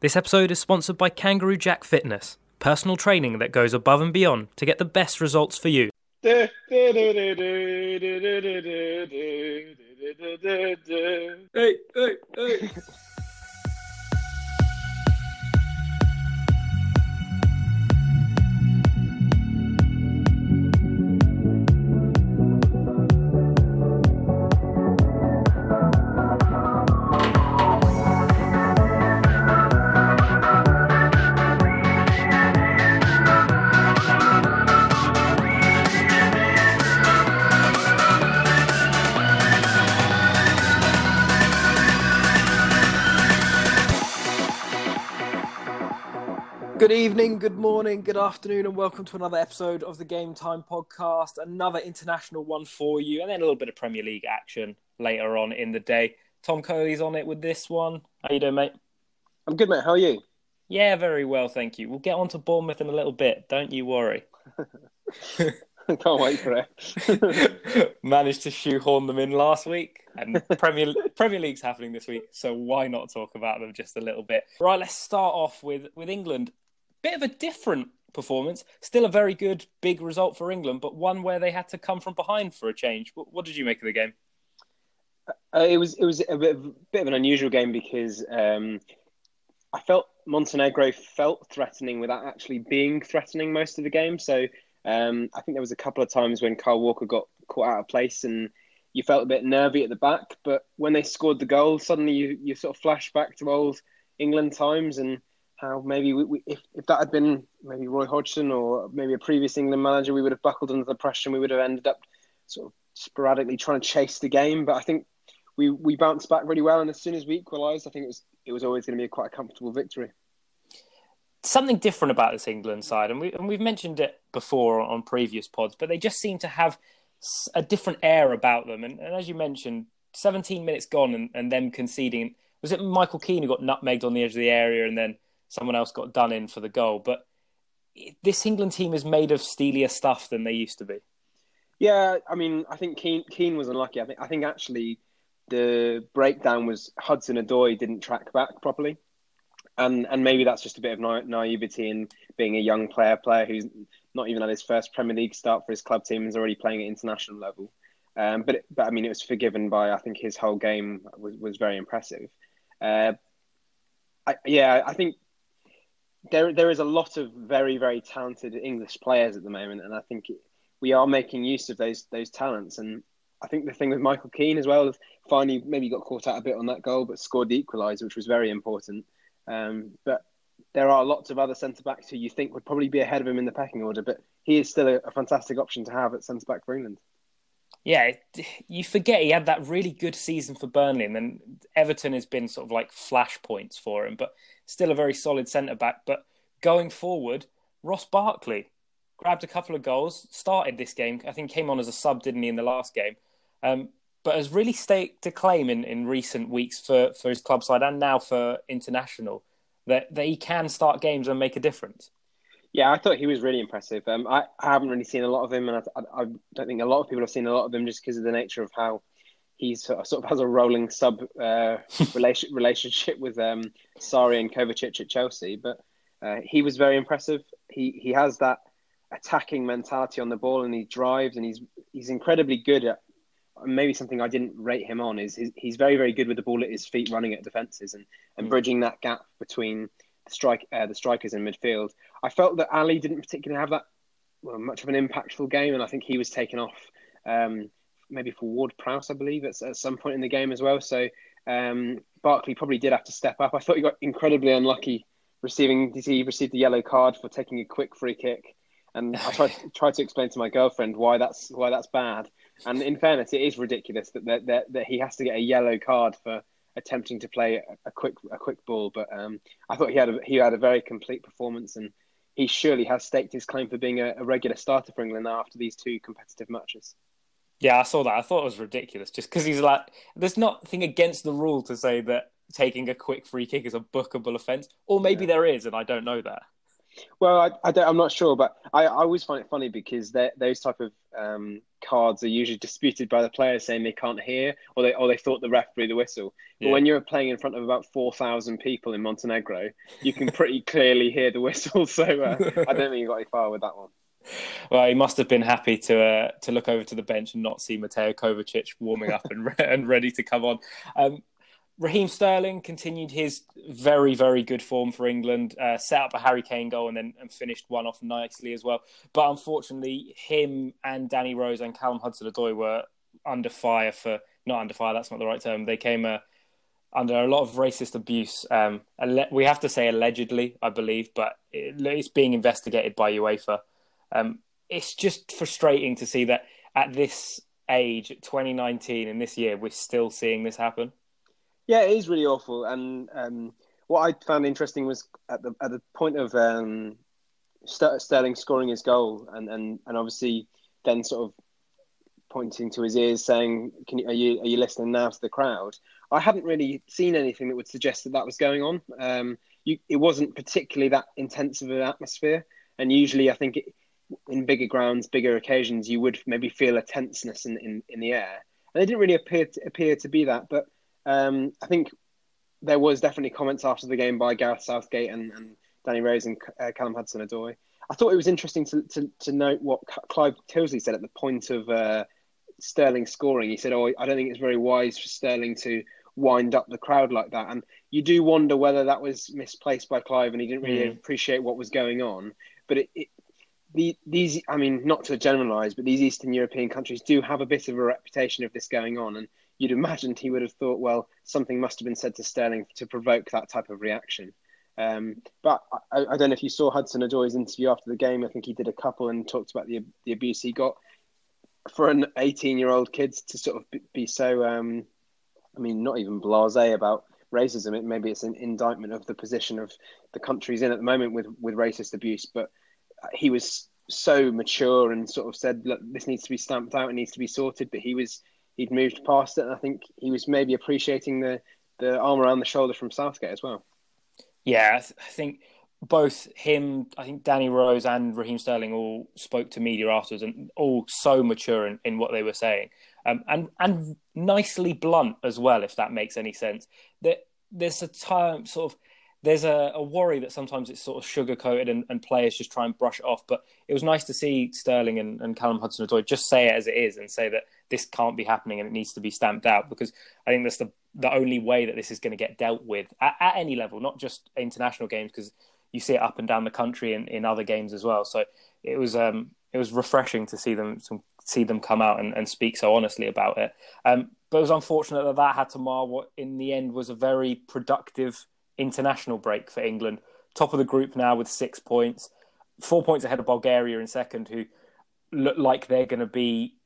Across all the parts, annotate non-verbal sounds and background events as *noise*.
This episode is sponsored by Kangaroo Jack Fitness, personal training that goes above and beyond to get the best results for you. Hey, Hey, hey, Good evening, good morning, good afternoon, and welcome to another episode of the Game Time Podcast. Another international one for you, and then a little bit of Premier League action later on in the day. Tom Coley's on it with this one. How you doing, mate? I'm good, mate. How are you? Yeah, very well, thank you. We'll get on to Bournemouth in a little bit. Don't you worry. *laughs* Can't wait for it. *laughs* Managed to shoehorn them in last week, and Premier Premier League's happening this week, so why not talk about them just a little bit? Right, let's start off with with England. Bit of a different performance. Still a very good big result for England, but one where they had to come from behind for a change. What, what did you make of the game? Uh, it was it was a bit of, bit of an unusual game because um, I felt Montenegro felt threatening without actually being threatening most of the game. So um, I think there was a couple of times when Kyle Walker got caught out of place and you felt a bit nervy at the back. But when they scored the goal, suddenly you, you sort of flash back to old England times and how maybe we, we, if, if that had been maybe Roy Hodgson or maybe a previous England manager, we would have buckled under the pressure and we would have ended up sort of sporadically trying to chase the game. But I think we, we bounced back really well. And as soon as we equalised, I think it was it was always going to be a quite a comfortable victory something different about this England side, and we and we've mentioned it before on previous pods, but they just seem to have a different air about them. And, and as you mentioned, 17 minutes gone and, and them conceding. Was it Michael Keane who got nutmegged on the edge of the area, and then someone else got done in for the goal? But this England team is made of steelier stuff than they used to be. Yeah, I mean, I think Keane, Keane was unlucky. I think I think actually the breakdown was Hudson Odoi didn't track back properly and and maybe that's just a bit of na- naivety in being a young player, player who's not even at his first Premier League start for his club team and is already playing at international level. Um, but but I mean, it was forgiven by I think his whole game was was very impressive. Uh, I, yeah, I think there there is a lot of very very talented English players at the moment, and I think we are making use of those those talents. And I think the thing with Michael Keane as well, has finally maybe got caught out a bit on that goal, but scored the equaliser, which was very important. Um, but there are lots of other centre backs who you think would probably be ahead of him in the pecking order, but he is still a, a fantastic option to have at centre back for England. Yeah, you forget he had that really good season for Burnley, and then Everton has been sort of like flashpoints for him, but still a very solid centre back. But going forward, Ross Barkley grabbed a couple of goals, started this game. I think came on as a sub, didn't he, in the last game? Um, but has really staked a claim in, in recent weeks for, for his club side and now for international that, that he can start games and make a difference. Yeah, I thought he was really impressive. Um, I, I haven't really seen a lot of him, and I, I, I, don't think a lot of people have seen a lot of him just because of the nature of how he sort of, sort of has a rolling sub uh, *laughs* relation, relationship with um, Sarri and Kovacic at Chelsea. But uh, he was very impressive. He he has that attacking mentality on the ball, and he drives, and he's he's incredibly good at maybe something I didn't rate him on is he's very very good with the ball at his feet, running at defenses and, and mm. bridging that gap between the strike uh, the strikers in midfield. I felt that Alli didn't particularly have that well, much of an impactful game, and I think he was taken off um, maybe for Ward Prowse, I believe, at, at, some point in the game as well. So um, Barkley probably did have to step up. I thought he got incredibly unlucky receiving. Did He received the yellow card for taking a quick free kick, and I tried *laughs* tried to explain to my girlfriend why that's why that's bad. And in fairness, it is ridiculous that that, that, that he has to get a yellow card for attempting to play a, a quick a quick ball. But um, I thought he had a, he had a very complete performance, and he surely has staked his claim for being a, a regular starter for England now after these two competitive matches. Yeah, I saw that. I thought it was ridiculous, just because he's like, there's nothing against the rule to say that taking a quick free kick is a bookable offence, or maybe yeah. there is, and I don't know that. Well, I, don't I am not sure, but I, I always find it funny because those type of um, cards are usually disputed by the players saying they can't hear or they or they thought the ref blew the whistle. But Yeah. when you're playing in front of about four thousand people in Montenegro, you can pretty *laughs* clearly hear the whistle. *laughs* So uh, I don't think you got any far with that one. Well, he must have been happy to uh, to look over to the bench and not see Mateo Kovacic warming up and re- and ready to come on. Um, Raheem Sterling continued his very very good form for England, uh, set up a Harry Kane goal and then and finished one off nicely as well. But unfortunately, him and Danny Rose and Callum Hudson-Odoi were under fire for not under fire. That's not the right term. They came uh, under a lot of racist abuse. Um, we have to say allegedly, I believe, but it, it's being investigated by UEFA. Um, it's just frustrating to see that at this age, 2019, in this year, we're still seeing this happen. Yeah, it is really awful. And um, what I found interesting was at the at the point of um, Sterling scoring his goal, and, and, and obviously then sort of pointing to his ears, saying, "Can you are you are you listening now to the crowd?" I hadn't really seen anything that would suggest that that was going on. Um, you, it wasn't particularly that intense of an atmosphere, and usually I think it, in bigger grounds, bigger occasions, you would maybe feel a tenseness in, in, in the air, and it didn't really appear to, appear to be that. But um, I think there was definitely comments after the game by Gareth Southgate and, and Danny Rose and uh, Callum Hudson-Odoi. I thought it was interesting to, to, to note what Clive Tyldesley said at the point of uh, Sterling scoring. He said, "Oh, I don't think it's very wise for Sterling to wind up the crowd like that." And you do wonder whether that was misplaced by Clive and he didn't really Mm. appreciate what was going on. But it, it, the, these, I mean, not to generalise, but these Eastern European countries do have a bit of a reputation of this going on, and you'd imagined he would have thought, well, something must have been said to Sterling to provoke that type of reaction. Um, but I, I don't know if you saw Hudson Odoi's interview after the game. I think he did a couple and talked about the the abuse he got for an 18 year old kid to sort of be, so. Um, I mean, not even blasé about racism. It maybe it's an indictment of the position of the country's in at the moment with with racist abuse. But he was so mature and sort of said, "Look, this needs to be stamped out. It needs to be sorted." But he was he'd moved past it, and I think he was maybe appreciating the the arm around the shoulder from Southgate as well. Yeah, I, th- I think both him, I think Danny Rose and Raheem Sterling all spoke to media afterwards, and all so mature in, in what they were saying, um, and and nicely blunt as well, if that makes any sense. That there's a time sort of there's a, a worry that sometimes it's sort of sugar coated and, and players just try and brush it off. But it was nice to see Sterling and, and Callum Hudson Odoi just say it as it is and say that this can't be happening and it needs to be stamped out because I think that's the the only way that this is going to get dealt with at, at any level, not just international games, because you see it up and down the country in, in other games as well. So it was um, it was refreshing to see them see them come out and, and speak so honestly about it. Um, but it was unfortunate that that had to mar what in the end was a very productive international break for England. Top of the group now with six points, four points ahead of Bulgaria in second, who look like they're going to be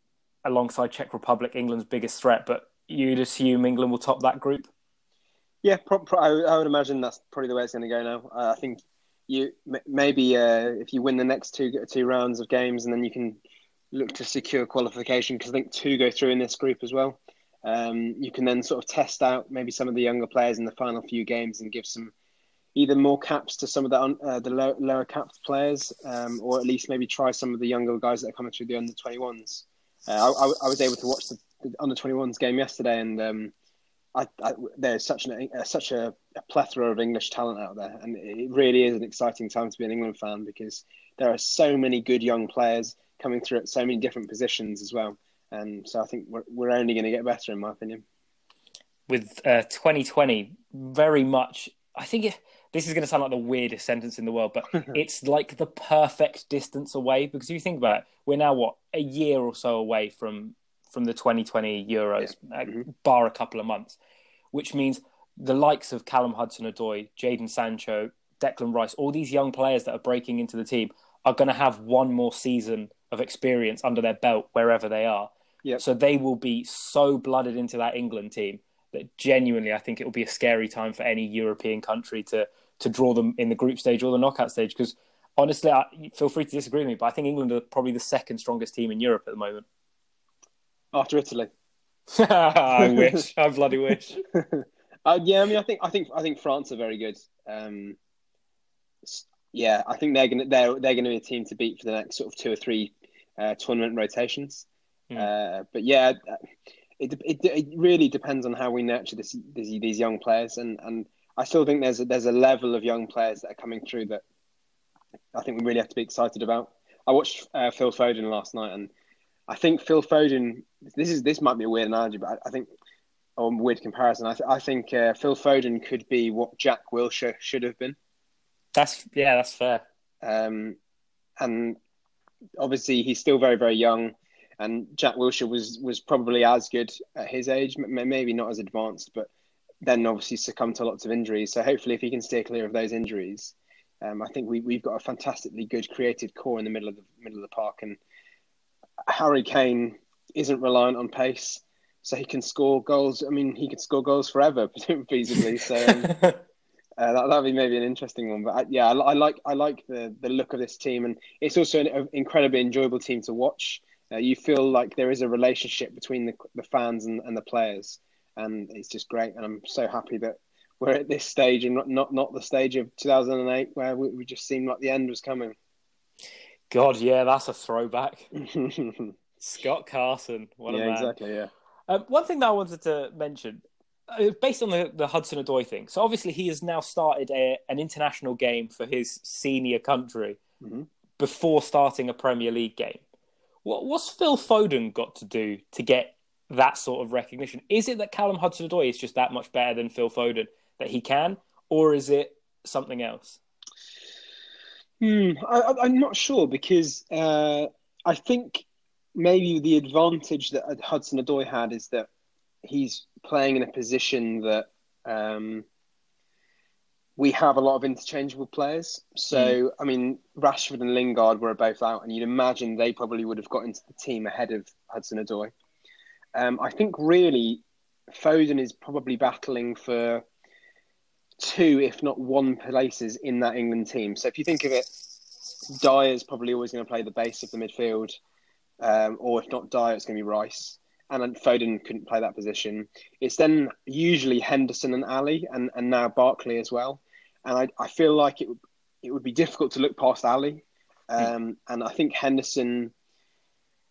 alongside Czech Republic, England's biggest threat. But you'd assume England will top that group. Yeah, pro- pro- I, I would imagine that's probably the way it's going to go now. Uh, I think you m- maybe uh, if you win the next two two rounds of games, and then you can look to secure qualification because I think two go through in this group as well. Um, you can then sort of test out maybe some of the younger players in the final few games and give some either more caps to some of the uh, the low, lower capped players, um, or at least maybe try some of the younger guys that are coming through the under twenty ones. Uh, I, I, I was able to watch the, the under twenty ones game yesterday, and um, I, I, there's such an uh, such a, a, plethora of English talent out there, and it really is an exciting time to be an England fan because there are so many good young players coming through at so many different positions as well. And so I think we're we're only going to get better, in my opinion. With uh, 2020, very much, I think it, this is going to sound like the weirdest sentence in the world, but *laughs* it's like the perfect distance away because if you think about it, we're now what a year or so away from from the 2020 Euros, Yeah. uh, Mhm. bar a couple of months, which means the likes of Callum Hudson-Odoi, Jadon Sancho, Declan Rice, all these young players that are breaking into the team are going to have one more season of experience under their belt wherever they are. Yep. So they will be so blooded into that England team that genuinely, I think it will be a scary time for any European country to to draw them in the group stage or the knockout stage. Because honestly, I, feel free to disagree with me, but I think England are probably the second strongest team in Europe at the moment. After Italy, *laughs* I wish, *laughs* I bloody wish. *laughs* uh, yeah, I mean, I think I think I think France are very good. Um, yeah, I think they're gonna they're they're gonna be a team to beat for the next sort of two or three uh, tournament rotations. Mm. Uh, but yeah, it, it it really depends on how we nurture this, this, these young players, and and I still think there's a, there's a level of young players that are coming through that I think we really have to be excited about. I watched uh, Phil Foden last night, and I think Phil Foden. This is this might be a weird analogy, but I, I think or a weird comparison. I, th- I think uh, Phil Foden could be what Jack Wilshere should have been. That's yeah, that's fair. Um, and obviously he's still very very young, and Jack Wilshere was was probably as good at his age, maybe not as advanced, but then obviously succumbed to lots of injuries. So hopefully, if he can stay clear of those injuries, um, I think we we've got a fantastically good creative core in the middle of the middle of the park, and Harry Kane isn't reliant on pace, so he can score goals. I mean, he could score goals forever, *laughs* feasibly. So. Um, *laughs* uh, that that'd be maybe an interesting one, but I, yeah, I, I, like I like the the look of this team, and it's also an incredibly enjoyable team to watch. Uh, you feel like there is a relationship between the the fans and, and the players, and it's just great. And I'm so happy that we're at this stage and not not, not the stage of 2008 where we, we just seemed like the end was coming. God, yeah, that's a throwback. *laughs* Scott Carson, what yeah, exactly, yeah. Um, one thing that I wanted to mention, uh, based on the, the Hudson Odoi thing, so obviously he has now started a, an international game for his senior country mm-hmm. before starting a Premier League game. What, what's Phil Foden got to do to get that sort of recognition? Is it that Callum Hudson Odoi is just that much better than Phil Foden that he can, or is it something else? Hmm, I, am not sure because uh, I think maybe the advantage that Hudson Odoi had is that he's playing in a position that um, we have a lot of interchangeable players. So, mm. I mean, Rashford and Lingard were both out, and you'd imagine they probably would have got into the team ahead of Hudson Odoi. Um, I think really Foden is probably battling for two, if not one, places in that England team. So if you think of it, Dier's probably always going to play the base of the midfield, um, or if not Dier, it's going to be Rice. And Foden couldn't play that position. It's then usually Henderson and Alli, and, and now Barkley as well. And I, I feel like it would, it would be difficult to look past. Hmm. Um. And I think Henderson,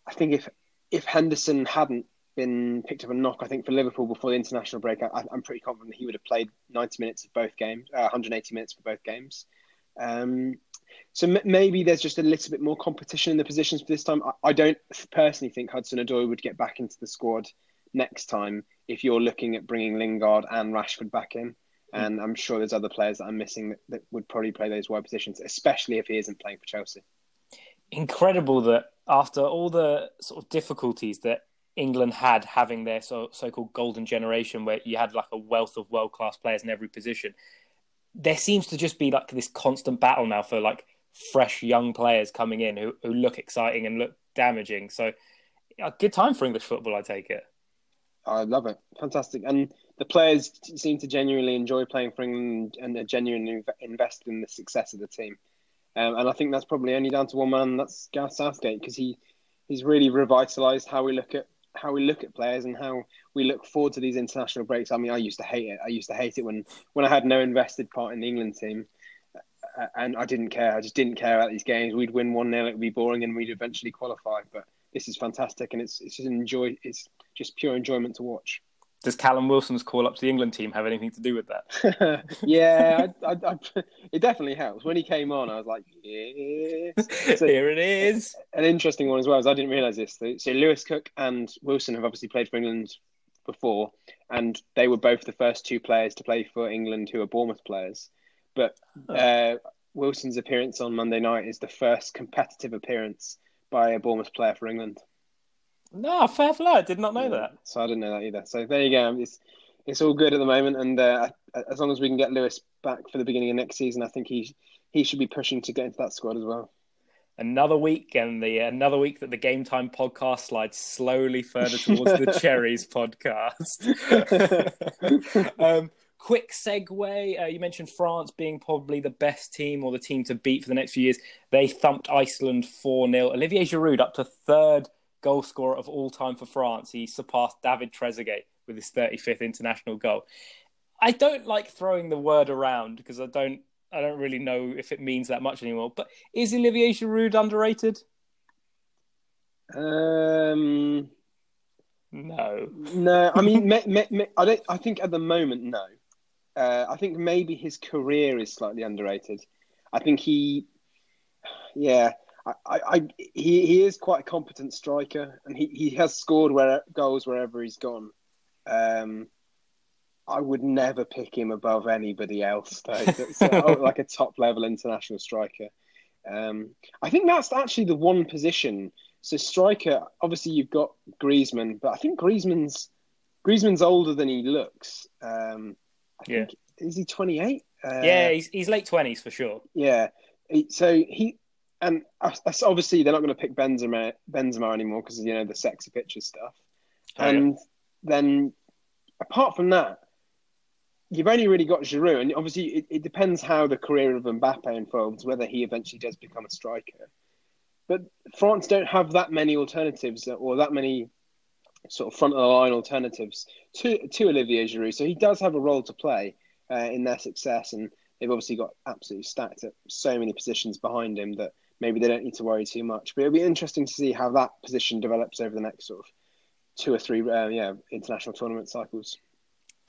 I think if if Henderson hadn't been picked up a knock, I think, for Liverpool before the international break. I, am pretty confident he would have played 90 minutes of both games, uh, 180 minutes for both games. Um, so m- maybe there's just a little bit more competition in the positions for this time. I, I don't personally think Hudson Odoi would get back into the squad next time if you're looking at bringing Lingard and Rashford back in. Mm. And I'm sure there's other players that I'm missing that, that would probably play those wide positions, especially if he isn't playing for Chelsea. Incredible that after all the sort of difficulties that England had having their so so-called golden generation, where you had like a wealth of world-class players in every position. There seems to just be like this constant battle now for like fresh young players coming in who, who look exciting and look damaging. So, a good time for English football, I take it. I love it, fantastic, and the players seem to genuinely enjoy playing for England and are genuinely invested in the success of the team. Um, and I think that's probably only down to one man. That's Gareth Southgate because he he's really revitalised how we look at how we look at players and how we look forward to these international breaks. I mean, I used to hate it. I used to hate it when when I had no invested part in the England team, uh, and I didn't care. I just didn't care about these games. We'd win one 0 it would be boring, and we'd eventually qualify. But this is fantastic, and it's it's just enjoy. It's just pure enjoyment to watch. Does Callum Wilson's call up to the England team have anything to do with that? *laughs* yeah, I, I, I, it definitely helps. When he came on, I was like, yes. So, *laughs* Here it is. An interesting one as well, as I didn't realise this. So Lewis Cook and Wilson have obviously played for England before, and they were both the first two players to play for England who are Bournemouth players. But uh, Wilson's appearance on Monday night is the first competitive appearance by a Bournemouth player for England. No, fair play. I did not know yeah, that. So I didn't know that either. So there you go. It's it's all good at the moment, and uh, as long as we can get Lewis back for the beginning of next season, I think he he should be pushing to get into that squad as well. Another week, and the another week that the Game Time podcast slides slowly further towards the *laughs* Cherries podcast. *laughs* um, quick segue. Uh, you mentioned France being probably the best team or the team to beat for the next few years. They thumped Iceland 4 0. Olivier Giroud up to third goal scorer of all time for France. He surpassed David Trezeguet with his 35th international goal. I don't like throwing the word around because I don't I don't really know if it means that much anymore. But is Olivier Giroud underrated? Um, no, no. I mean, *laughs* me, me, me, I don't. I think at the moment, no. Uh, I think maybe his career is slightly underrated. I think he, yeah, I, I, he, he is quite a competent striker, and he, he has scored where goals wherever he's gone. Um, I would never pick him above anybody else, though. *laughs* so, like a top level international striker. Um, I think that's actually the one position. So striker, obviously you've got Griezmann, but I think Griezmann's Griezmann's older than he looks. Um, yeah, think, is he twenty eight? Uh, yeah, he's he's late twenties for sure. Yeah, so he and obviously they're not going to pick Benzema Benzema anymore because you know the sexy picture stuff. Oh, and yeah. then apart from that, you've only really got Giroud, and obviously it, it, depends how the career of Mbappe unfolds, whether he eventually does become a striker. But France don't have that many alternatives or that many sort of front of the line alternatives to to Olivier Giroud. So he does have a role to play uh, in their success, and they've obviously got absolutely stacked at so many positions behind him that maybe they don't need to worry too much. But it'll be interesting to see how that position develops over the next sort of two or three, uh, yeah, international tournament cycles.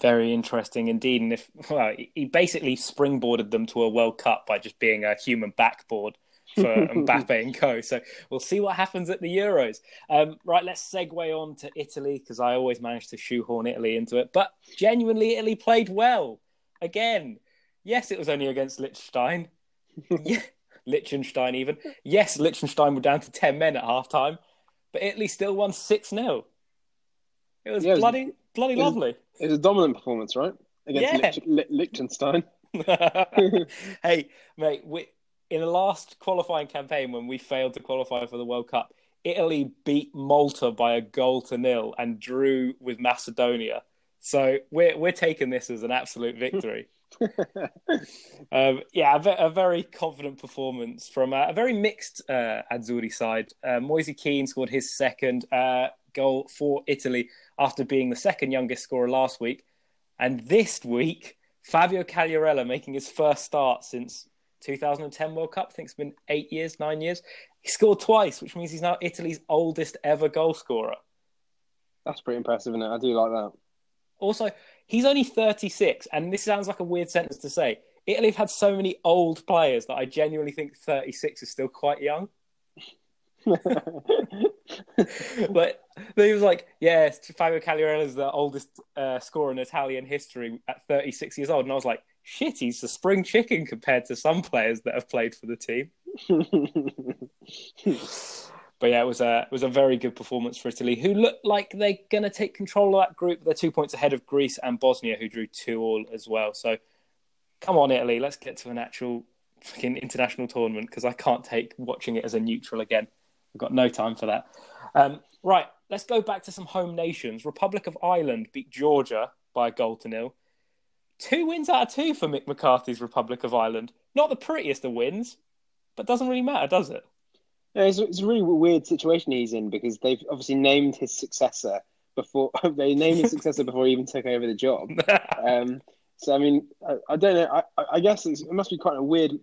Very interesting indeed. And if well, he basically springboarded them to a World Cup by just being a human backboard for *laughs* Mbappe and co. So we'll see what happens at the Euros. Um, right, let's segue on to Italy because I always manage to shoehorn Italy into it. But genuinely, Italy played well again. Yes, it was only against Liechtenstein. *laughs* yeah, Liechtenstein even. Yes, Liechtenstein were down to ten men at half time, but Italy still won six 0 It was yeah, bloody, it was, bloody it was, lovely. It was a dominant performance, right? Against yeah. Liechtenstein. *laughs* *laughs* hey, mate, we, in the last qualifying campaign when we failed to qualify for the World Cup, Italy beat Malta by a goal to nil and drew with Macedonia. So we're we're taking this as an absolute *laughs* victory. *laughs* um, yeah, a, a, very confident performance from a, a very mixed uh, Azzurri side. Uh, Moise Kean scored his second uh, goal for Italy after being the second youngest scorer last week. And this week, Fabio Quagliarella making his first start since 2010 World Cup. I think it's been eight years, nine years. He scored twice, which means he's now Italy's oldest ever goal scorer. That's pretty impressive, isn't it? I do like that. Also, he's only 36, and this sounds like a weird sentence to say. Italy have had so many old players that I genuinely think 36 is still quite young. *laughs* but he was like, yeah, Fabio Quagliarella is the oldest uh, scorer in Italian history at 36 years old. And I was like, shit, he's a spring chicken compared to some players that have played for the team. *laughs* but yeah, it was a it was a very good performance for Italy, who look like they're going to take control of that group. They're two points ahead of Greece and Bosnia, who drew two all as well. So come on, Italy, let's get to an actual fucking international tournament because I can't take watching it as a neutral again. I've got no time for that. Um, right, let's go back to some home nations. Republic of Ireland beat Georgia by a goal to nil. Two wins out of two for Mick McCarthy's Republic of Ireland. Not the prettiest of wins, but doesn't really matter, does it? Yeah, it's, it's a really weird situation he's in because they've obviously named his successor before *laughs* they named his successor before he even took over the job. *laughs* Um, so I mean, I, I don't know. I, I guess it must be quite a weird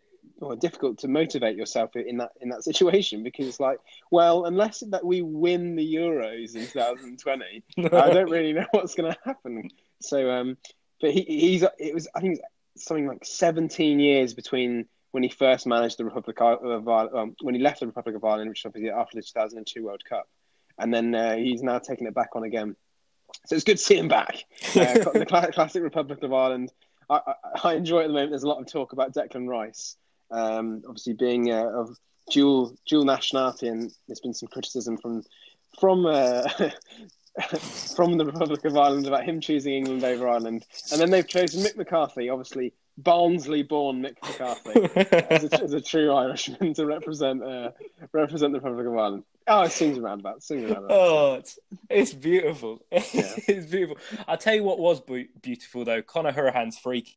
or difficult to motivate yourself in that in that situation *laughs* because it's like, well, unless that we win the Euros in 2020, I don't really know what's going to happen. So, um, but he, he's it was I think something like 17 years between when he first managed the Republic of Ireland, um, when he left the Republic of Ireland, which obviously after the 2002 World Cup, and then uh, he's now taking it back on again. So it's good to see him back. *laughs* Uh, the classic Republic of Ireland. I, I, I, enjoy at the moment. There's a lot of talk about Declan Rice, um, obviously being uh, of dual dual nationality, and there's been some criticism from from uh, *laughs* from the Republic of Ireland about him choosing England over Ireland, and then they've chosen Mick McCarthy, obviously Barnsley-born Mick McCarthy, as, a, *laughs* as, a, true Irishman to represent uh, represent the Republic of Ireland. Oh, it swings around about. Swings around Oh, it's, it's beautiful. *laughs* Yeah. it's beautiful. I'll tell you what was beautiful though. Conor Hourihane's freak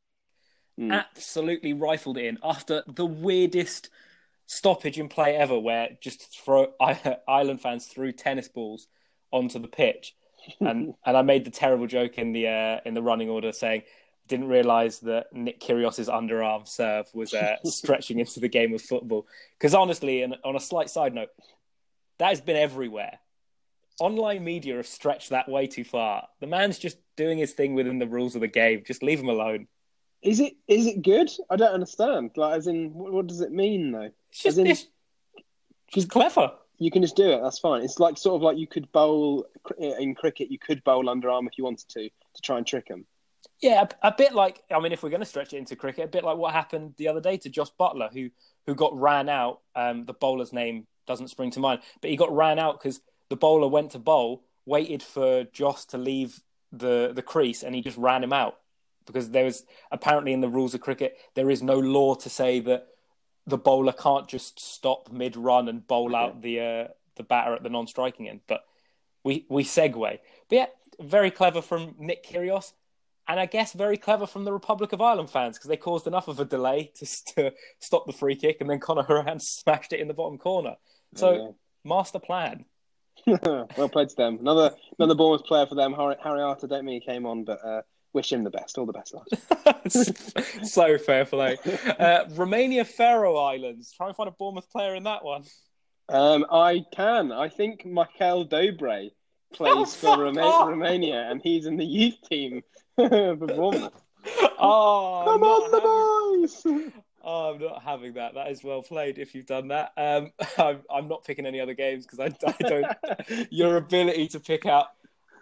mm. absolutely rifled in after the weirdest stoppage in play ever, where just throw *laughs* Ireland fans threw tennis balls onto the pitch, and and I made the terrible joke in the uh, in the running order saying didn't realise that Nick Kyrgios's underarm serve was uh, *laughs* stretching into the game of football. Because honestly, and on a slight side note, that has been everywhere. Online media have stretched that way too far. The man's just doing his thing within the rules of the game. Just leave him alone. Is it is it good? I don't understand. Like, as in, what, what does it mean though? It's just, in- it's just clever. You can just do it. That's fine. It's like sort of like you could bowl in cricket. You could bowl underarm if you wanted to to try and trick him. Yeah, a, a bit like I mean, if we're going to stretch it into cricket, a bit like what happened the other day to Josh Buttler, who who got ran out. Um, the bowler's name doesn't spring to mind, but he got ran out because the bowler went to bowl, waited for Josh to leave the the crease, and he just ran him out because there was apparently in the rules of cricket there is no law to say that the bowler can't just stop mid run and bowl out the uh, the batter at the non striking end. But we we segue. But yeah, very clever from Nick Kyrgios. And I guess very clever from the Republic of Ireland fans because they caused enough of a delay to, to stop the free kick, and then Conor Horan *laughs* smashed it in the bottom corner. So, Yeah. master plan. *laughs* well played to them. Another another Bournemouth player for them. Harry, Harry Arter. Don't mean he came on, but uh, wish him the best. All the best, lad. *laughs* so fair play. Uh, Romania Faroe Islands. Try and find a Bournemouth player in that one. Um, I can. I think Michael Dobre plays Oh, for Roma- Romania, and he's in the youth team *laughs* for Bournemouth. *laughs* Oh, I'm Come not on, the having- boys! *laughs* Oh, I'm not having that. That is well played if you've done that. Um, I'm, I'm not picking any other games because I, I don't. Your ability to pick out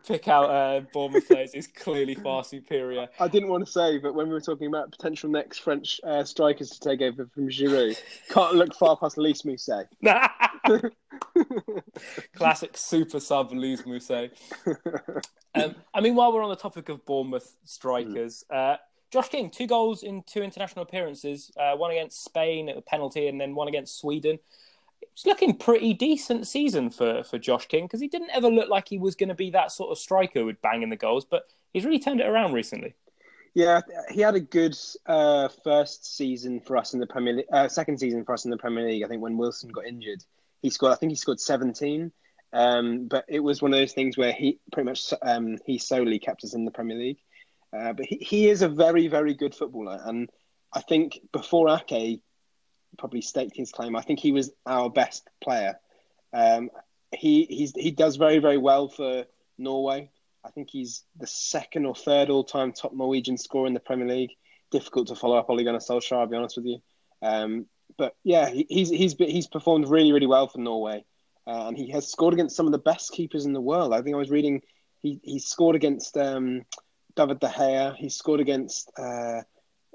pick out uh, Bournemouth players is clearly far superior. I didn't want to say, but when we were talking about potential next French uh, strikers to take over from Giroud, can't look far past Lys Mousset. *laughs* Classic super sub Lys Mousset. Um, I mean, while we're on the topic of Bournemouth strikers, uh, Josh King, two goals in two international appearances, uh, one against Spain at the penalty and then one against Sweden. It's looking pretty decent season for, for Josh King because he didn't ever look like he was going to be that sort of striker who would bang in the goals, but he's really turned it around recently. Yeah, he had a good uh, first season for us in the Premier League. Uh, second season for us in the Premier League. I think when Wilson got injured, he scored. I think he scored seventeen. Um, but it was one of those things where he pretty much um, he solely kept us in the Premier League. Uh, but he, he is a very very good footballer, and I think before Ake probably staked his claim, I think he was our best player. Um, he he's, he does very very well for Norway. I think he's the second or third all-time top Norwegian scorer in the Premier League. Difficult to follow up Ole Gunnar Solskjaer, I'll be honest with you. Um, but yeah, he, he's he's he's performed really really well for Norway, uh, and he has scored against some of the best keepers in the world. I think I was reading he he scored against um, David De Gea. He scored against uh,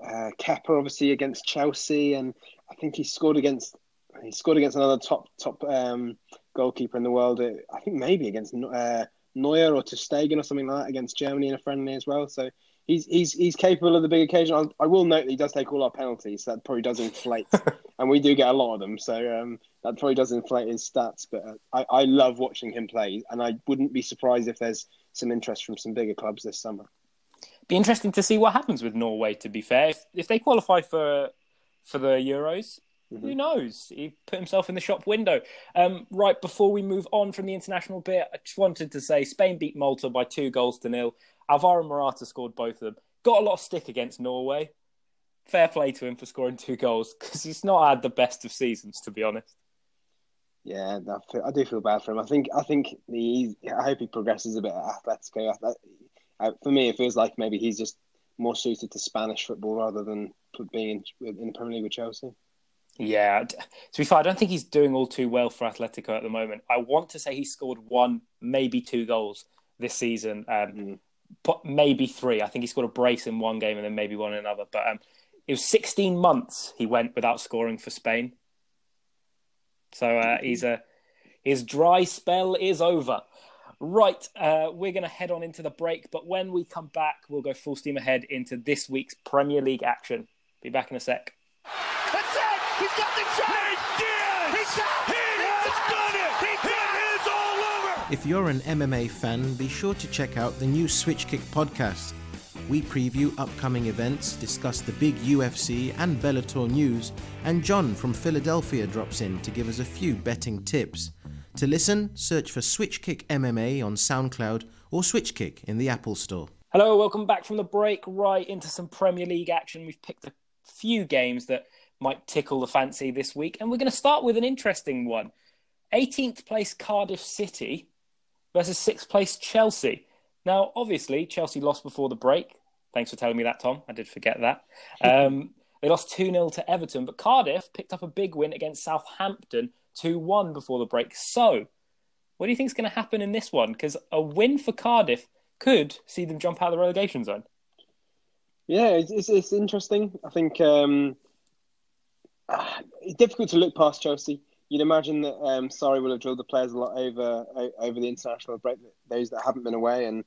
uh, Kepa, obviously against Chelsea, and I think he scored against he scored against another top top um, goalkeeper in the world. uh, I think maybe against uh, Neuer or Ter Stegen or something like that against Germany in a friendly as well. So he's he's he's capable of the big occasion. I, I will note that he does take all our penalties. So that probably does inflate, *laughs* and we do get a lot of them. So um, that probably does inflate his stats. But uh, I I love watching him play, and I wouldn't be surprised if there's some interest from some bigger clubs this summer. Be interesting to see what happens with Norway. To be fair, if, if they qualify for for the Euros, who knows? He put himself in the shop window. Um, right before we move on from the international bit, I just wanted to say Spain beat Malta by two goals to nil. Alvaro Morata scored both of them. Got a lot of stick against Norway. Fair play to him for scoring two goals because he's not had the best of seasons, to be honest. Yeah, I, do feel bad for him. I think I think he, I hope he progresses a bit at Atletico. For me, it feels like maybe he's just more suited to Spanish football rather than being in, in the Premier League with Chelsea. Yeah, to be fair, I don't think he's doing all too well for Atletico at the moment. I want to say he scored one, maybe two goals this season, um, Mhm. but maybe three. I think he scored a brace in one game and then maybe one in another. But um, it was 16 months he went without scoring for Spain. So uh, he's a his dry spell is over. Right, uh, we're going to head on into the break, but when we come back, we'll go full steam ahead into this week's Premier League action. Be back in a sec. That's it! He's got the shot! He did! He's done! He has done it! He it is all over! If you're an MMA fan, be sure to check out the new Switch Kick podcast. We preview upcoming events, discuss the big UFC and Bellator news, and John from Philadelphia drops in to give us a few betting tips. To listen, search for Switch Kick MMA on SoundCloud or Switch Kick in the Apple Store. Hello, welcome back from the break. Right into some Premier League action. We've picked a few games that might tickle the fancy this week, and we're going to start with an interesting one. 18th place Cardiff City versus sixth place Chelsea. Now, obviously, Chelsea lost before the break. Thanks for telling me that, Tom. I did forget that. *laughs* Um, they lost 2 0 to Everton, but Cardiff picked up a big win against Southampton 2 1 before the break. So, what do you think is going to happen in this one? Because a win for Cardiff could see them jump out of the relegation zone. Yeah, it's, it's, it's interesting. I think um, uh, it's difficult to look past Chelsea. You'd imagine that um, Sarri will have drilled the players a lot over over the international break, those that haven't been away, and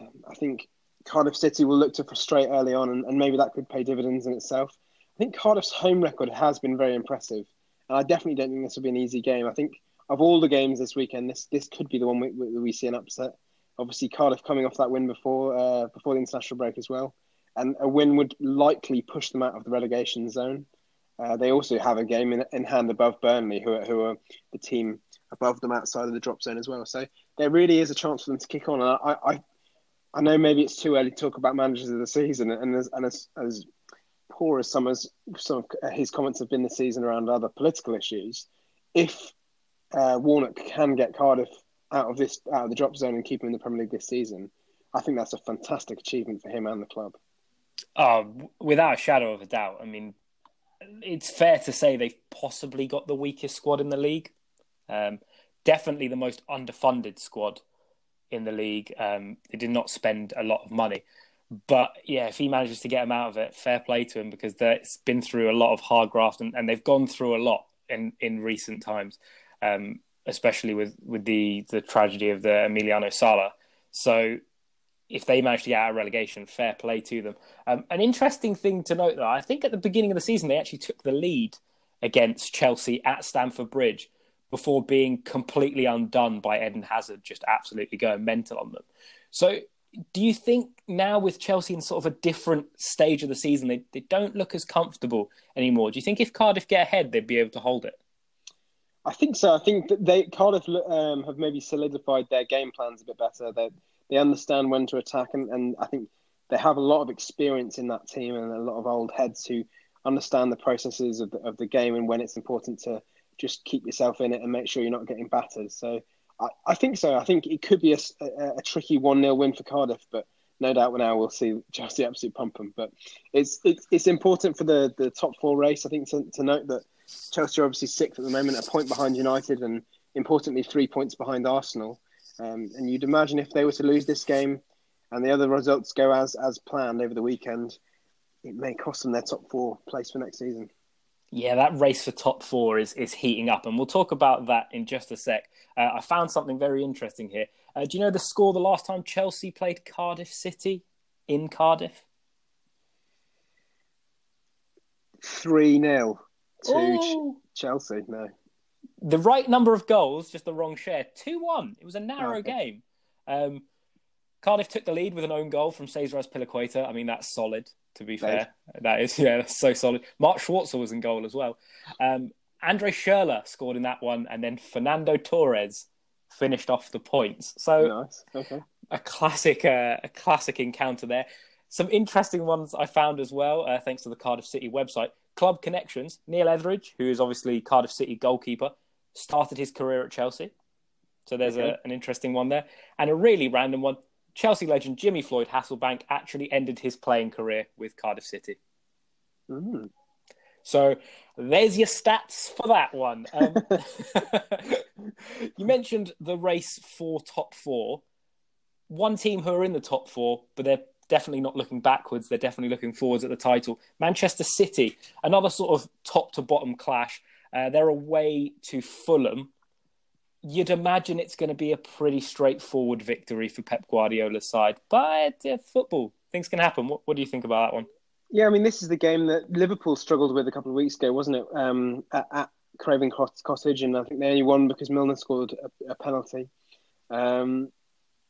um, I think Cardiff City will look to frustrate early on, and, and, maybe that could pay dividends in itself. I think Cardiff's home record has been very impressive, and I definitely don't think this will be an easy game. I think of all the games this weekend, this this could be the one we, we, see an upset. Obviously, Cardiff coming off that win before uh, before the international break as well, and a win would likely push them out of the relegation zone. Uh, they also have a game in, in hand above Burnley, who are, who are the team above them outside of the drop zone as well. So there really is a chance for them to kick on. And I, I, I know maybe it's too early to talk about managers of the season, and as, and as, as poor as some, as some of his comments have been this season around other political issues, if uh, Warnock can get Cardiff out of this out of the drop zone and keep him in the Premier League this season, I think that's a fantastic achievement for him and the club. Oh, without a shadow of a doubt. I mean, it's fair to say they've possibly got the weakest squad in the league. Um, definitely the most underfunded squad in the league. Um, they did not spend a lot of money. But yeah, if he manages to get him out of it, fair play to him because it's been through a lot of hard graft and, and they've gone through a lot in, in recent times, um, especially with, with the, the tragedy of the Emiliano Sala. So if they manage to get out of relegation, fair play to them. Um, an interesting thing to note, though, I think at the beginning of the season they actually took the lead against Chelsea at Stamford Bridge before being completely undone by Eden Hazard, just absolutely going mental on them. So, do you think now with Chelsea in sort of a different stage of the season, they, they don't look as comfortable anymore? Do you think if Cardiff get ahead, they'd be able to hold it? I think so. I think that they Cardiff um, have maybe solidified their game plans a bit better. They they understand when to attack, and, and I think they have a lot of experience in that team and a lot of old heads who understand the processes of the, of the game and when it's important to just keep yourself in it and make sure you're not getting battered. So I, I think so. I think it could be a, a, a tricky 1 0 win for Cardiff, but no doubt now we'll see Chelsea absolutely pump them. But it's, it's, it's important for the, the top four race, I think, to, to note that Chelsea are obviously sixth at the moment, a point behind United, and importantly, three points behind Arsenal. Um, and you'd imagine if they were to lose this game and the other results go as as planned over the weekend, it may cost them their top four place for next season. Yeah, that race for top four is is heating up, and we'll talk about that in just a sec. Uh, I found something very interesting here. Uh, do you know the score the last time Chelsea played Cardiff City in Cardiff? 3 0 to Ch- Chelsea. No the right number of goals, just the wrong share. 2 1. It was a narrow okay. game. Um, Cardiff took the lead with an own goal from Cesar Azpilicueta. I mean, that's solid, to be fair. That is, *laughs* yeah, that's so solid. Mark Schwarzer was in goal as well. Um, Andre Schürrle scored in that one, and then Fernando Torres finished off the points. So, nice. okay. a classic, uh, a classic encounter there. Some interesting ones I found as well, uh, thanks to the Cardiff City website. Club connections. Neil Etheridge, who is obviously Cardiff City goalkeeper, started his career at Chelsea. So there's okay. a, an interesting one there. And a really random one Chelsea legend Jimmy Floyd Hasselbaink actually ended his playing career with Cardiff City. Mm. So there's your stats for that one. Um, *laughs* you mentioned the race for top four. One team who are in the top four, but they're definitely not looking backwards. They're definitely looking forwards at the title. Manchester City, another sort of top to bottom clash. Uh, they're away to Fulham. You'd imagine it's going to be a pretty straightforward victory for Pep Guardiola's side, but uh, football, things can happen. What, what do you think about that one? Yeah, I mean, this is the game that Liverpool struggled with a couple of weeks ago, wasn't it? Um, at, at Craven Cottage, and I think they only won because Milner scored a, a penalty. Um,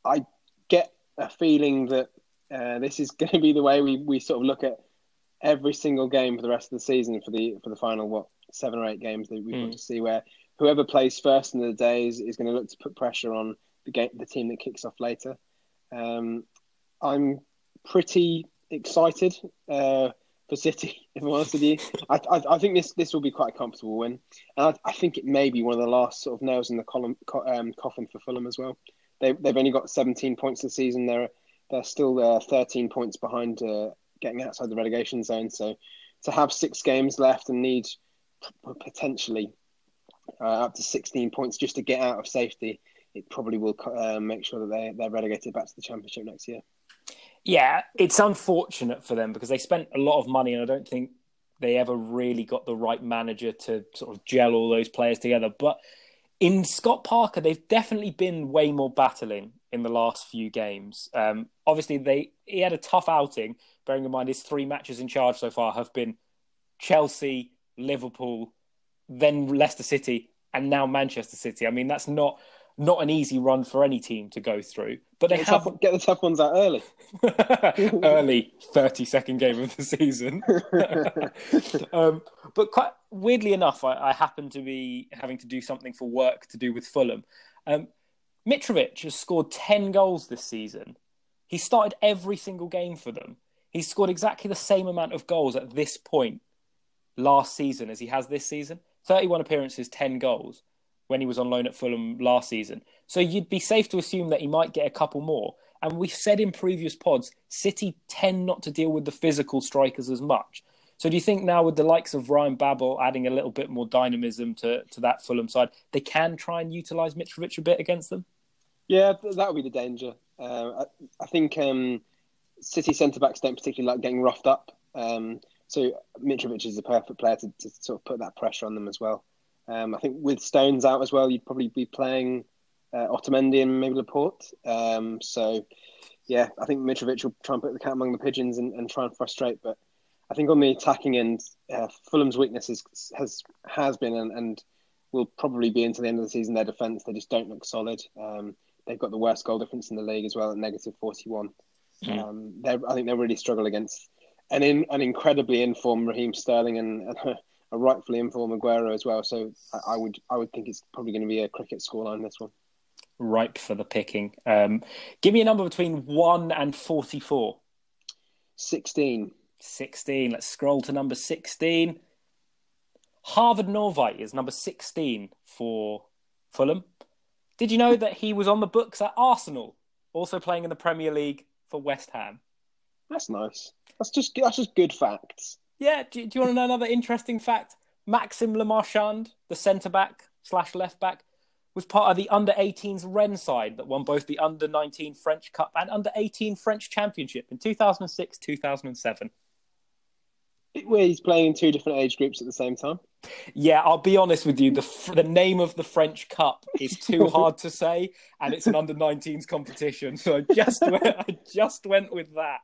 I get a feeling that uh, this is *laughs* going to be the way we, we sort of look at every single game for the rest of the season for the for the final what seven or eight games that we've mm. got hmm. to see where whoever plays first in the day is, is going to look to put pressure on the game, the team that kicks off later. Um, I'm pretty excited uh, for City. *laughs* If I'm honest with you, I, I, I think this this will be quite a comfortable win, and I, I think it may be one of the last sort of nails in the column, co- um, coffin for Fulham as well. They they've only got 17 points this season. They're they're still uh, 13 points behind uh, getting outside the relegation zone. So to have six games left and need p- potentially uh, up to 16 points just to get out of safety, it probably will uh, make sure that they they're relegated back to the championship next year. Yeah, it's unfortunate for them because they spent a lot of money, and I don't think they ever really got the right manager to sort of gel all those players together. But in Scott Parker, they've definitely been way more battling in the last few games. Um, obviously, they he had a tough outing. Bearing in mind his three matches in charge so far have been Chelsea, Liverpool, then Leicester City, and now Manchester City. I mean, that's not not an easy run for any team to go through. But they Get, have the tough, get the tough ones out early. *laughs* early 30 second game of the season. *laughs* um, but quite weirdly enough, I, I happen to be having to do something for work to do with Fulham. Um, Mitrovic has scored 10 goals this season. He started every single game for them. He's scored exactly the same amount of goals at this point last season as he has this season 31 appearances, 10 goals when he was on loan at Fulham last season. So you'd be safe to assume that he might get a couple more. And we've said in previous pods, City tend not to deal with the physical strikers as much. So do you think now with the likes of Ryan Babel adding a little bit more dynamism to, to that Fulham side, they can try and utilise Mitrovic a bit against them? Yeah, that would be the danger. Uh, I, I, think um, City centre backs don't particularly like getting roughed up. Um, so Mitrovic is the perfect player to, to, sort of put that pressure on them as well. Um, I think with Stones out as well, you'd probably be playing uh, Otamendi and maybe Laporte. Um, so, yeah, I think Mitrovic will try and put the cat among the pigeons and, and try and frustrate. But I think on the attacking end, uh, Fulham's weakness is, has has been and, and, will probably be into the end of the season their defence. They just don't look solid. Um, they've got the worst goal difference in the league as well at negative 41. Mm. Um, I think they'll really struggle against an, in, an incredibly informed Raheem Sterling and, and a, *laughs* a, rightfully informed Aguero as well. So I, I, would I would think it's probably going to be a cricket scoreline this one ripe for the picking. Um, give me a number between 1 and 44. 16. 16. Let's scroll to number 16. Håvard Nordtveit is number 16 for Fulham. Did you know that he was on the books at Arsenal, also playing in the Premier League for West Ham? That's nice. That's just that's just good facts. Yeah. Do, do you want to know another interesting fact? Maxime Le Marchand, the centre back slash left back, was part of the under 18s Rennes side that won both the under 19 French Cup and under 18 French Championship in 2006 2007. Where he's playing in two different age groups at the same time. Yeah, I'll be honest with you. The the name of the French Cup is too *laughs* hard to say, and it's an under 19s competition. So I just went, I just went with that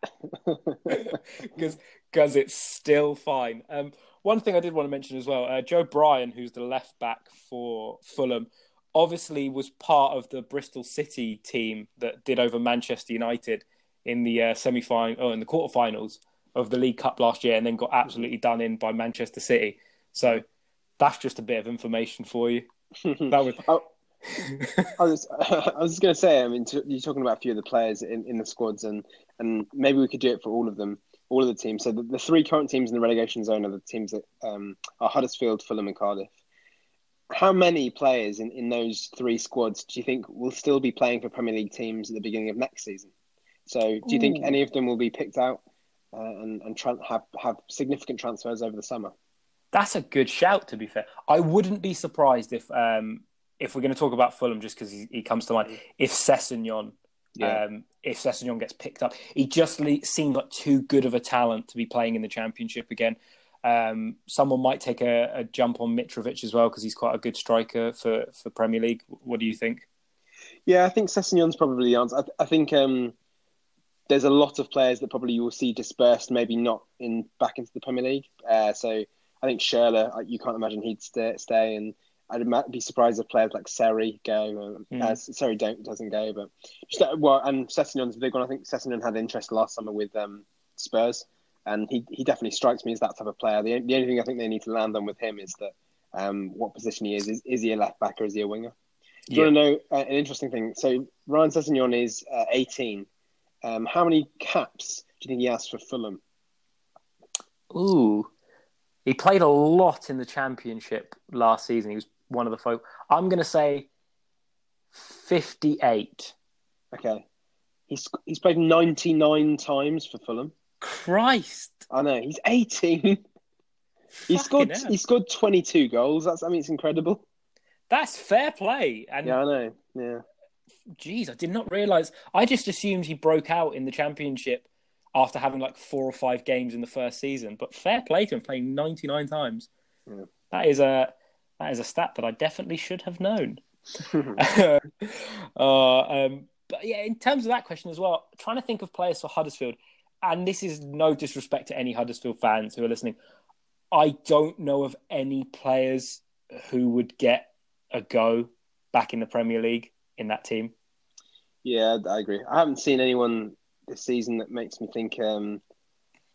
*laughs* because because it's still fine. Um, one thing I did want to mention as well, uh, Joe Bryan, who's the left back for Fulham, obviously was part of the Bristol City team that did over Manchester United in the uh, semi final, oh, in the quarterfinals of the League Cup last year, and then got absolutely done in by Manchester City. So that's just a bit of information for you. *laughs* that was. oh, I was *laughs* I was just going to say. I mean, you're talking about a few of the players in, in the squads, and and maybe we could do it for all of them, all of the teams. So the, the three current teams in the relegation zone are the teams that um, are Huddersfield, Fulham, and Cardiff how many players in, in those three squads do you think will still be playing for Premier League teams at the beginning of next season? So, do you Ooh. think any of them will be picked out uh, and and have have significant transfers over the summer? That's a good shout. To be fair, I wouldn't be surprised if um, if we're going to talk about Fulham, just because he, he, comes to mind, if Sessegnon. Yeah. Um, if Sessegnon gets picked up, he just le- seemed like too good of a talent to be playing in the Championship again. Um, someone might take a, a, jump on Mitrovic as well because he's quite a good striker for, for Premier League. What do you think? Yeah, I think Sessegnon's probably the answer. I, I think um, there's a lot of players that probably you will see dispersed, maybe not in back into the Premier League. Uh, so I think Schürrle, you can't imagine he'd stay, stay and I'd be surprised if players like Seri go. Mm. Uh, Seri don't doesn't go, but just, uh, well, and Sessegnon's a big one. I think Sessegnon had interest last summer with um, Spurs and he, he definitely strikes me as that type of player. The, the only thing I think they need to land on with him is that um, what position he is. is. Is he a left back or is he a winger? Do you want to know uh, an interesting thing? So Ryan Sessegnon is uh, 18. Um, how many caps do you think he has for Fulham? Ooh, he played a lot in the championship last season. He was one of the folk. I'm going to say fifty-eight. Okay, he's he's played ninety nine times for Fulham. Christ, I know he's eighteen. *laughs* he scored hell. he scored twenty two goals. That's I mean it's incredible. That's fair play. And Yeah, I know. Yeah. Geez, I did not realize. I just assumed he broke out in the championship after having like four or five games in the first season. But fair play to him, playing 99 times. Yeah. That is a that is a stat that I definitely should have known. *laughs* *laughs* uh, um, but yeah, in terms of that question as well, trying to think of players for Huddersfield, and this is no disrespect to any Huddersfield fans who are listening. I don't know of any players who would get a go back in the Premier League in that team. Yeah, I agree. I haven't seen anyone this season that makes me think. Um,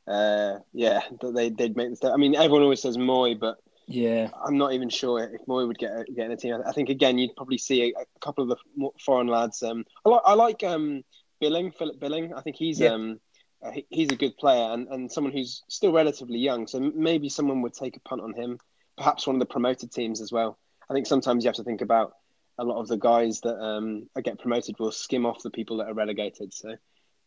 uh, yeah, that they they'd make the step. I mean, everyone always says Mooy, but Yeah, I'm not even sure if Mooy would get a, get in a team. I think again, you'd probably see a, a couple of the foreign lads. Um, I like I like um, Billing, Philip Billing. I think he's Yeah. um, uh, he- he's a good player and, and someone who's still relatively young. So maybe someone would take a punt on him. Perhaps one of the promoted teams as well. I think sometimes you have to think about a lot of the guys that um, get promoted will skim off the people that are relegated. So,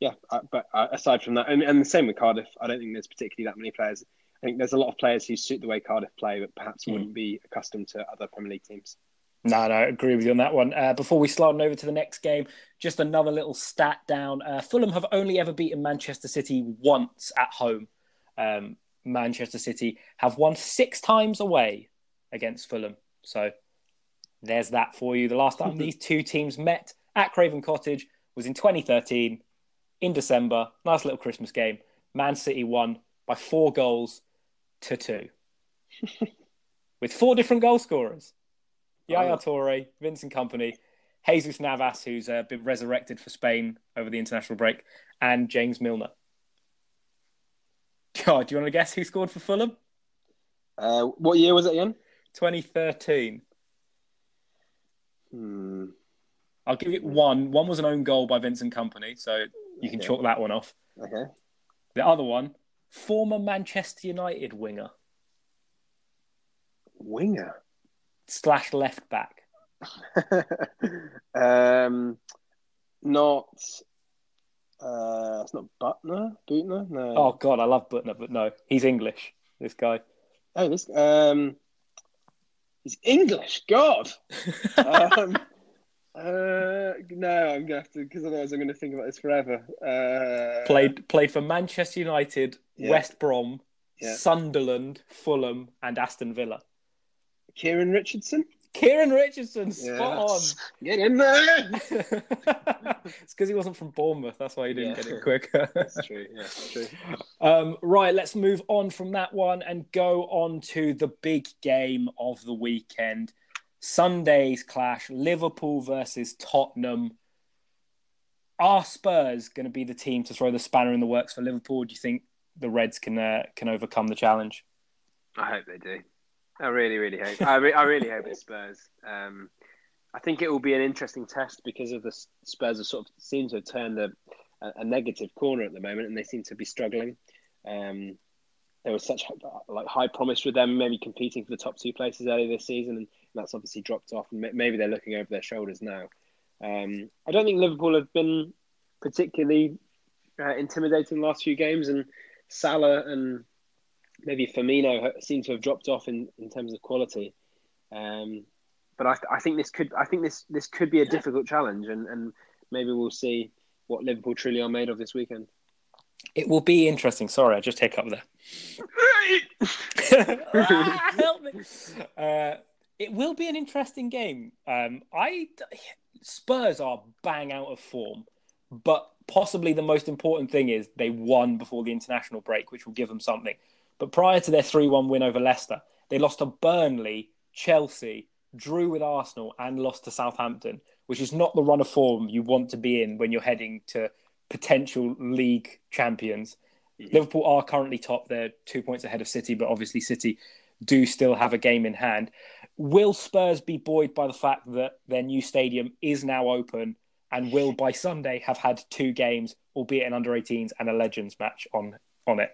yeah. Uh, but uh, aside from that, and, and the same with Cardiff, I don't think there's particularly that many players. I think there's a lot of players who suit the way Cardiff play, but perhaps Mm. wouldn't be accustomed to other Premier League teams. no, no, I agree with you on that one. Uh, before we slide on over to the next game, just another little stat down. Uh, Fulham have only ever beaten Manchester City once at home. Um, Manchester City have won six times away against Fulham. So there's that for you. The last time *laughs* these two teams met at Craven Cottage was in 2013 in December. Nice little Christmas game. Man City won by four goals to two *laughs* with four different goal scorers. Yaya Oh. Toure, Vincent Kompany, Jesus Navas, who's uh, been resurrected for Spain over the international break, and James Milner. *laughs* God, do you want to guess who scored for Fulham? Uh, what year was it again? 2013. Hmm. I'll give it one. One was an own goal by Vincent Kompany, so you can Okay. chalk that one off. Okay. The other one, former Manchester United winger Winger. slash left back. *laughs* um, not. Uh, it's not Büttner. Büttner. No. Oh God, I love Büttner, but no, he's English. This guy. Oh, this. Um, he's English. God. *laughs* um, uh, no, I'm gonna have to because otherwise I'm gonna think about this forever. Uh, played played for Manchester United, Yeah. West Brom, Yeah. Sunderland, Fulham, and Aston Villa. Kieran Richardson. Kieran Richardson, spot Yes. Get in there. *laughs* it's because he wasn't from Bournemouth. That's why he didn't Yeah. get it quicker. That's true. Yeah, that's true. Um, right, let's move on from that one and go on to the big game of the weekend. Sunday's clash Liverpool versus Tottenham. Are Spurs going to be the team to throw the spanner in the works for Liverpool? Do you think the Reds can uh, can overcome the challenge? I hope they do. I really, really hope. I, re- I really hope it's Spurs. Um, I think it will be an interesting test because of the Spurs have sort of seem to have turned a, a, a negative corner at the moment, and they seem to be struggling. Um, there was such like high promise with them, maybe competing for the top two places earlier this season, and that's obviously dropped off. And maybe they're looking over their shoulders now. Um, I don't think Liverpool have been particularly uh, intimidating the last few games, and Salah and maybe Firmino seem to have dropped off in, in terms of quality. Um, but I, I think this could I think this this could be a difficult challenge, and, and maybe we'll see what Liverpool truly are made of this weekend. It will be interesting. Sorry, I just hiccuped there. Ah, *laughs* help me. Uh, it will be an interesting game. Um, I Spurs are bang out of form, but possibly the most important thing is they won before the international break, which will give them something. But prior to their three-one win over Leicester, they lost to Burnley, Chelsea, drew with Arsenal, and lost to Southampton, which is not the run of form you want to be in when you're heading to potential league champions. Liverpool are currently top. They're two points ahead of City, but obviously City do still have a game in hand. Will Spurs be buoyed by the fact that their new stadium is now open and will by Sunday have had two games, albeit an under 18s and a Legends match on on it?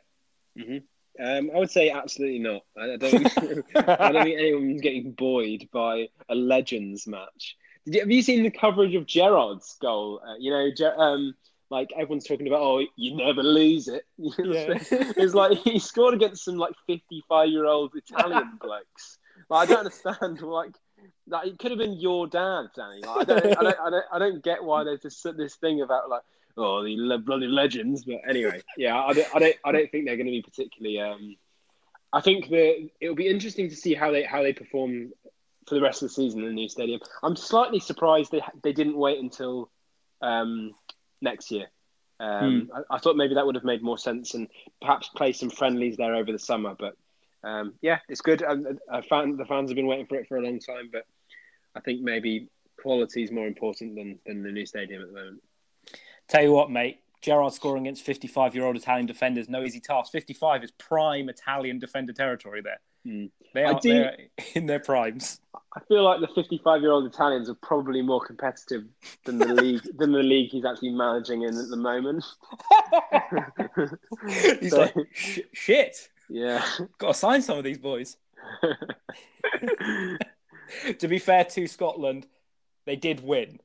Um, I would say absolutely not. I don't. *laughs* *laughs* I don't think anyone's getting buoyed by a legends match. Did you, have you seen the coverage of Gerrard's goal? Uh, you know, um, like everyone's talking about, oh, you never lose it. *laughs* Yeah. it's like he scored against some like fifty-five-year-old Italian *laughs* blokes. Like, I don't understand. Like, like it could have been your dad, Danny. Like, I, don't, I don't, I don't, I don't get why there's this this thing about like, oh, the le- bloody legends. But anyway, yeah, I don't, I don't, I don't think they're going to be particularly. Um, I think that it'll be interesting to see how they how they perform for the rest of the season in the new stadium. I'm slightly surprised they they didn't wait until um, next year. Um, I, I thought maybe that would have made more sense and perhaps play some friendlies there over the summer. But um, yeah, it's good. And uh, fan, the fans have been waiting for it for a long time, but I think maybe quality is more important than, than the new stadium at the moment. Tell you what, mate. Gerrard scoring against 55 year old Italian defenders, no easy task. 55 is prime Italian defender territory there. Hmm. They are do- *laughs* in their primes. I feel like the 55 year old Italians are probably more competitive than the league than the league he's actually managing in at the moment. *laughs* He's *laughs* So- like, "Sh- shit, Yeah. got to sign some of these boys. to be fair to Scotland, they did win.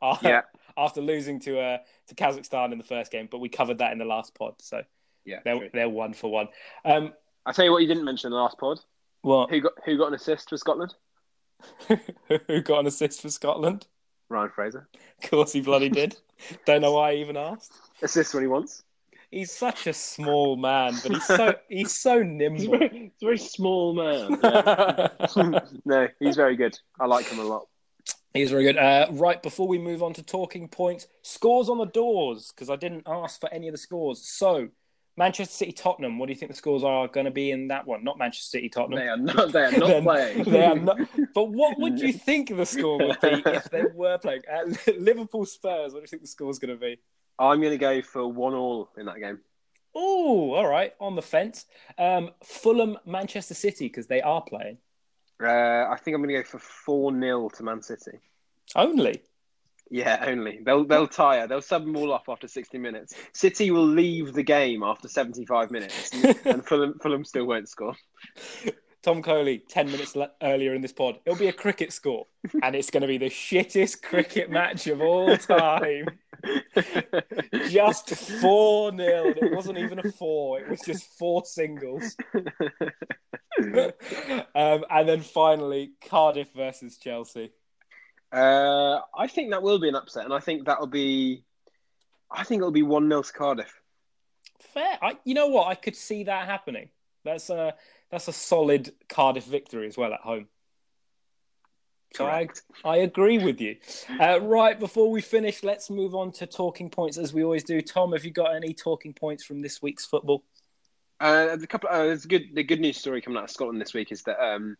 uh, Yeah. After losing to uh, to Kazakhstan in the first game, but we covered that in the last pod, so yeah. they're true. they're one for one. Um, I'll tell you what you didn't mention in the last pod. what? Who got who got an assist for Scotland? *laughs* Who got an assist for Scotland? Ryan Fraser. Of course, he bloody did. Don't know why I even asked. Assist when he wants. He's such a small man, but he's so he's so He's a nimble. very, he's a very small man. yeah. *laughs* no, he's very good. I like him a lot. He's very good. Uh, right before we move on to talking points, scores on the doors because I didn't ask for any of the scores. So, Manchester City Tottenham. What do you think the scores are going to be in that one? Not Manchester City Tottenham. They are not. They are not playing. *laughs* they are not- But what would you *laughs* think the score would be if they were playing? Uh, *laughs* Liverpool Spurs. What do you think the score is going to be? I'm going to go for one all in that game. Oh, all right, on the fence. Um, Fulham, Manchester City because they are playing Uh, I think I'm going to go for four 0 to Man City. only. Yeah, only they'll they'll tire. They'll sub them all off after 60 minutes. City will leave the game after 75 minutes, *laughs* and Fulham Fulham still won't score. Tom Coley, 10 minutes le- earlier in this pod. It'll be a cricket score, and it's going to be the shittest cricket match of all time. *laughs* Just 4 0. It wasn't even a four, it was just four singles. *laughs* um, and then finally, Cardiff versus Chelsea. Uh, I think that will be an upset, and I think that'll be. I think it'll be one 0 to Cardiff. Fair. I, you know what? I could see that happening. That's a, that's a solid Cardiff victory as well at home. So I, Correct. I agree with you. Uh, right, before we finish, let's move on to talking points as we always do. Tom, have you got any talking points from this week's football? Uh, the couple. Uh, there's a good. The good news story coming out of Scotland this week is that um,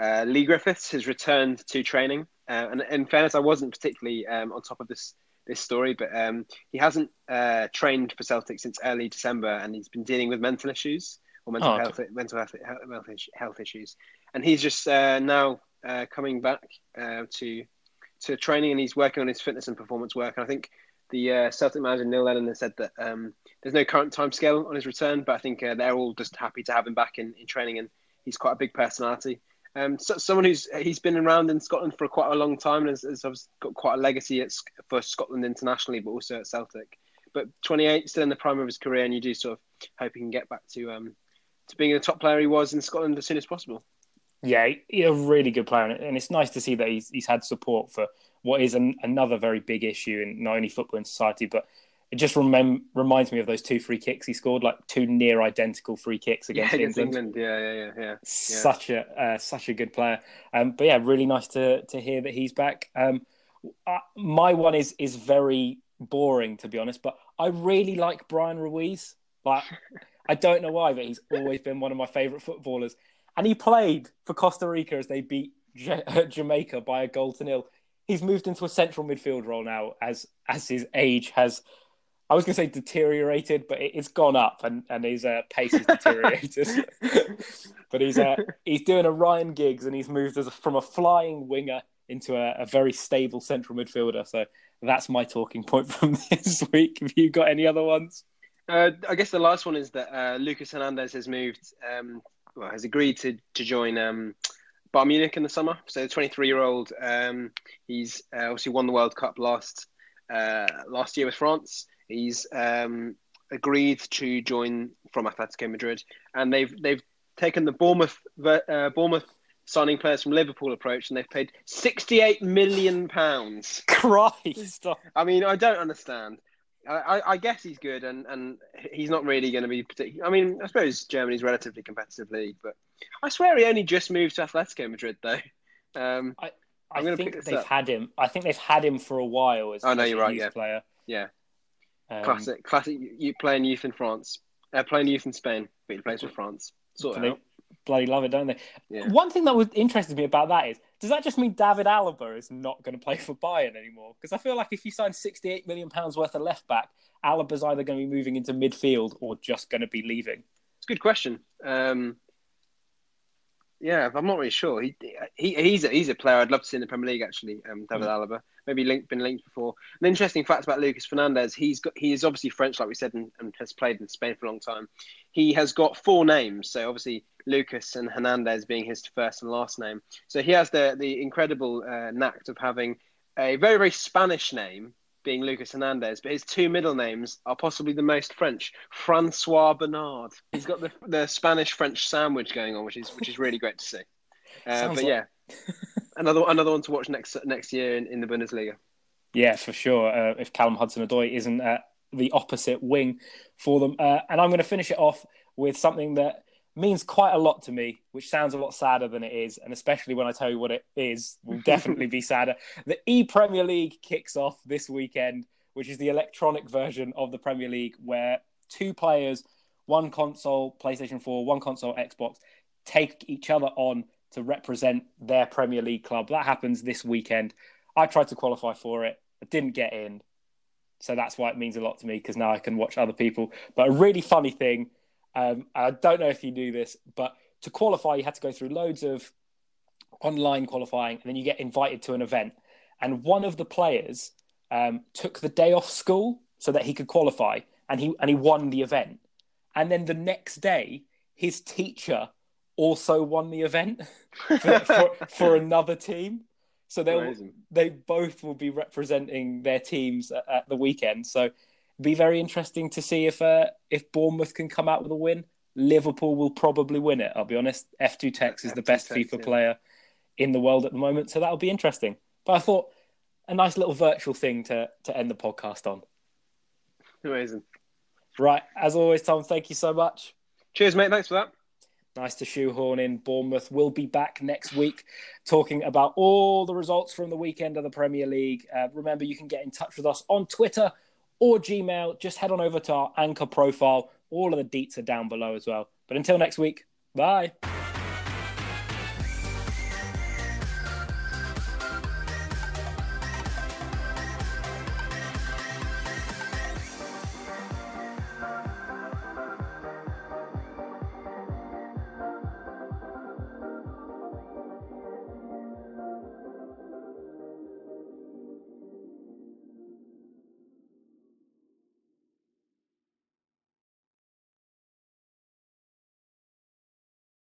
uh, Leigh Griffiths has returned to training. Uh, and in fairness, I wasn't particularly um, on top of this this story, but um, he hasn't uh, trained for Celtic since early December, and he's been dealing with mental issues or mental Oh, okay. health mental health, health, health issues. And he's just uh, now uh, coming back uh, to to training, and he's working on his fitness and performance work. And I think the uh, Celtic manager Neil Lennon has said that um, there's no current timescale on his return, but I think uh, they're all just happy to have him back in, in training, and he's quite a big personality. Um, so, someone who's he's been around in Scotland for quite a long time and has, has got quite a legacy at, for Scotland internationally, but also at Celtic. But 28, still in the prime of his career, and you do sort of hope he can get back to um, to being the top player he was in Scotland as soon as possible. Yeah, he's a really good player, and it's nice to see that he's, he's had support for what is an, another very big issue in not only football and society, but it just remem- reminds me of those two free kicks he scored, like two near identical free kicks against, yeah, against England. England. Yeah, yeah, yeah, yeah. such a uh, such a good player. Um, but yeah, really nice to to hear that he's back. Um, uh, my one is is very boring to be honest, but I really like Bryan Ruiz. Like *laughs* I don't know why, but he's always been one of my favourite footballers, and he played for Costa Rica as they beat Ja- *laughs* Jamaica by a goal to nil. He's moved into a central midfield role now as as his age has. I was going to say deteriorated, but it, it's gone up, and, and his uh, pace has deteriorated. *laughs* but he's uh, he's doing a Ryan Giggs, and he's moved a, from a flying winger into a, a very stable central midfielder. So that's my talking point *laughs* from this week. Have you got any other ones? Uh, I guess the last one is that uh, Lucas Hernandez has moved, um, well, has agreed to to join um, Munich in the summer. So, 23 year old, um, he's uh, obviously won the World Cup last uh, last year with France. He's um, agreed to join from Atletico Madrid, and they've they've taken the Bournemouth uh, Bournemouth signing players from Liverpool approach, and they've paid 68 million pounds. *laughs* Christ! I mean, I don't understand. I, I, guess he's good, and, and he's not really going to be particular. I mean, I suppose Germany's relatively competitive league, but I swear he only just moved to Atletico Madrid, though. Um, I, I think they've up. had him. I think they've had him for a while as, oh, no, you're right, yeah. player. Yeah, um, classic, classic. You playing youth in France, uh, playing youth in Spain, but he plays for France. Sort of bloody love it, don't they? Yeah. One thing that was interested me about that is, does that just mean David Alaba is not going to play for Bayern anymore? Because I feel like if you sign 68 million pounds worth of left back, Alaba's either going to be moving into midfield or just going to be leaving. It's a good question. Um, yeah, I'm not really sure. He, he he's a, he's a player I'd love to see in the Premier League. Actually, um, David mm. Alaba. Maybe linked, been linked before. An interesting fact about Lucas Fernandez: he's got he is obviously French, like we said, and, and has played in Spain for a long time. He has got four names, so obviously Lucas and Hernandez being his first and last name. So he has the the incredible uh, knack of having a very very Spanish name being Lucas Hernandez, but his two middle names are possibly the most French. Francois Bernard. He's got the the Spanish French sandwich going on, which is which is really great to see. *laughs* Uh, but like... yeah, another another one to watch next next year in, in the Bundesliga. Yeah, for sure. Uh, if Callum Hudson-Odoi isn't at the opposite wing for them, uh, and I'm going to finish it off with something that means quite a lot to me, which sounds a lot sadder than it is. And especially when I tell you what it is, will *laughs* definitely be sadder. The E Premier League kicks off this weekend, which is the electronic version of the Premier League, where two players, one console, PlayStation 4, one console, Xbox, take each other on to represent their Premier League club. That happens this weekend. I tried to qualify for it, I didn't get in. So that's why it means a lot to me because now I can watch other people. But a really funny thing um, I don't know if you knew this, but to qualify, you had to go through loads of online qualifying, and then you get invited to an event. And one of the players um, took the day off school so that he could qualify, and he and he won the event. And then the next day, his teacher also won the event *laughs* for, for, for, another team. So they they both will be representing their teams at, at the weekend. So be very interesting to see if uh, if Bournemouth can come out with a win. Liverpool will probably win it. I'll be honest. F2Tekkz is F2 the best Tex, FIFA yeah. player in the world at the moment, so that'll be interesting. But I thought a nice little virtual thing to to end the podcast on. Amazing. Right, as always, Tom. Thank you so much. Cheers, mate. Thanks for that. Nice to shoehorn in Bournemouth. We'll be back next week talking about all the results from the weekend of the Premier League. Uh, remember, you can get in touch with us on Twitter or Gmail, just head on over to our anchor profile. All of the deets are down below as well. But until next week, bye.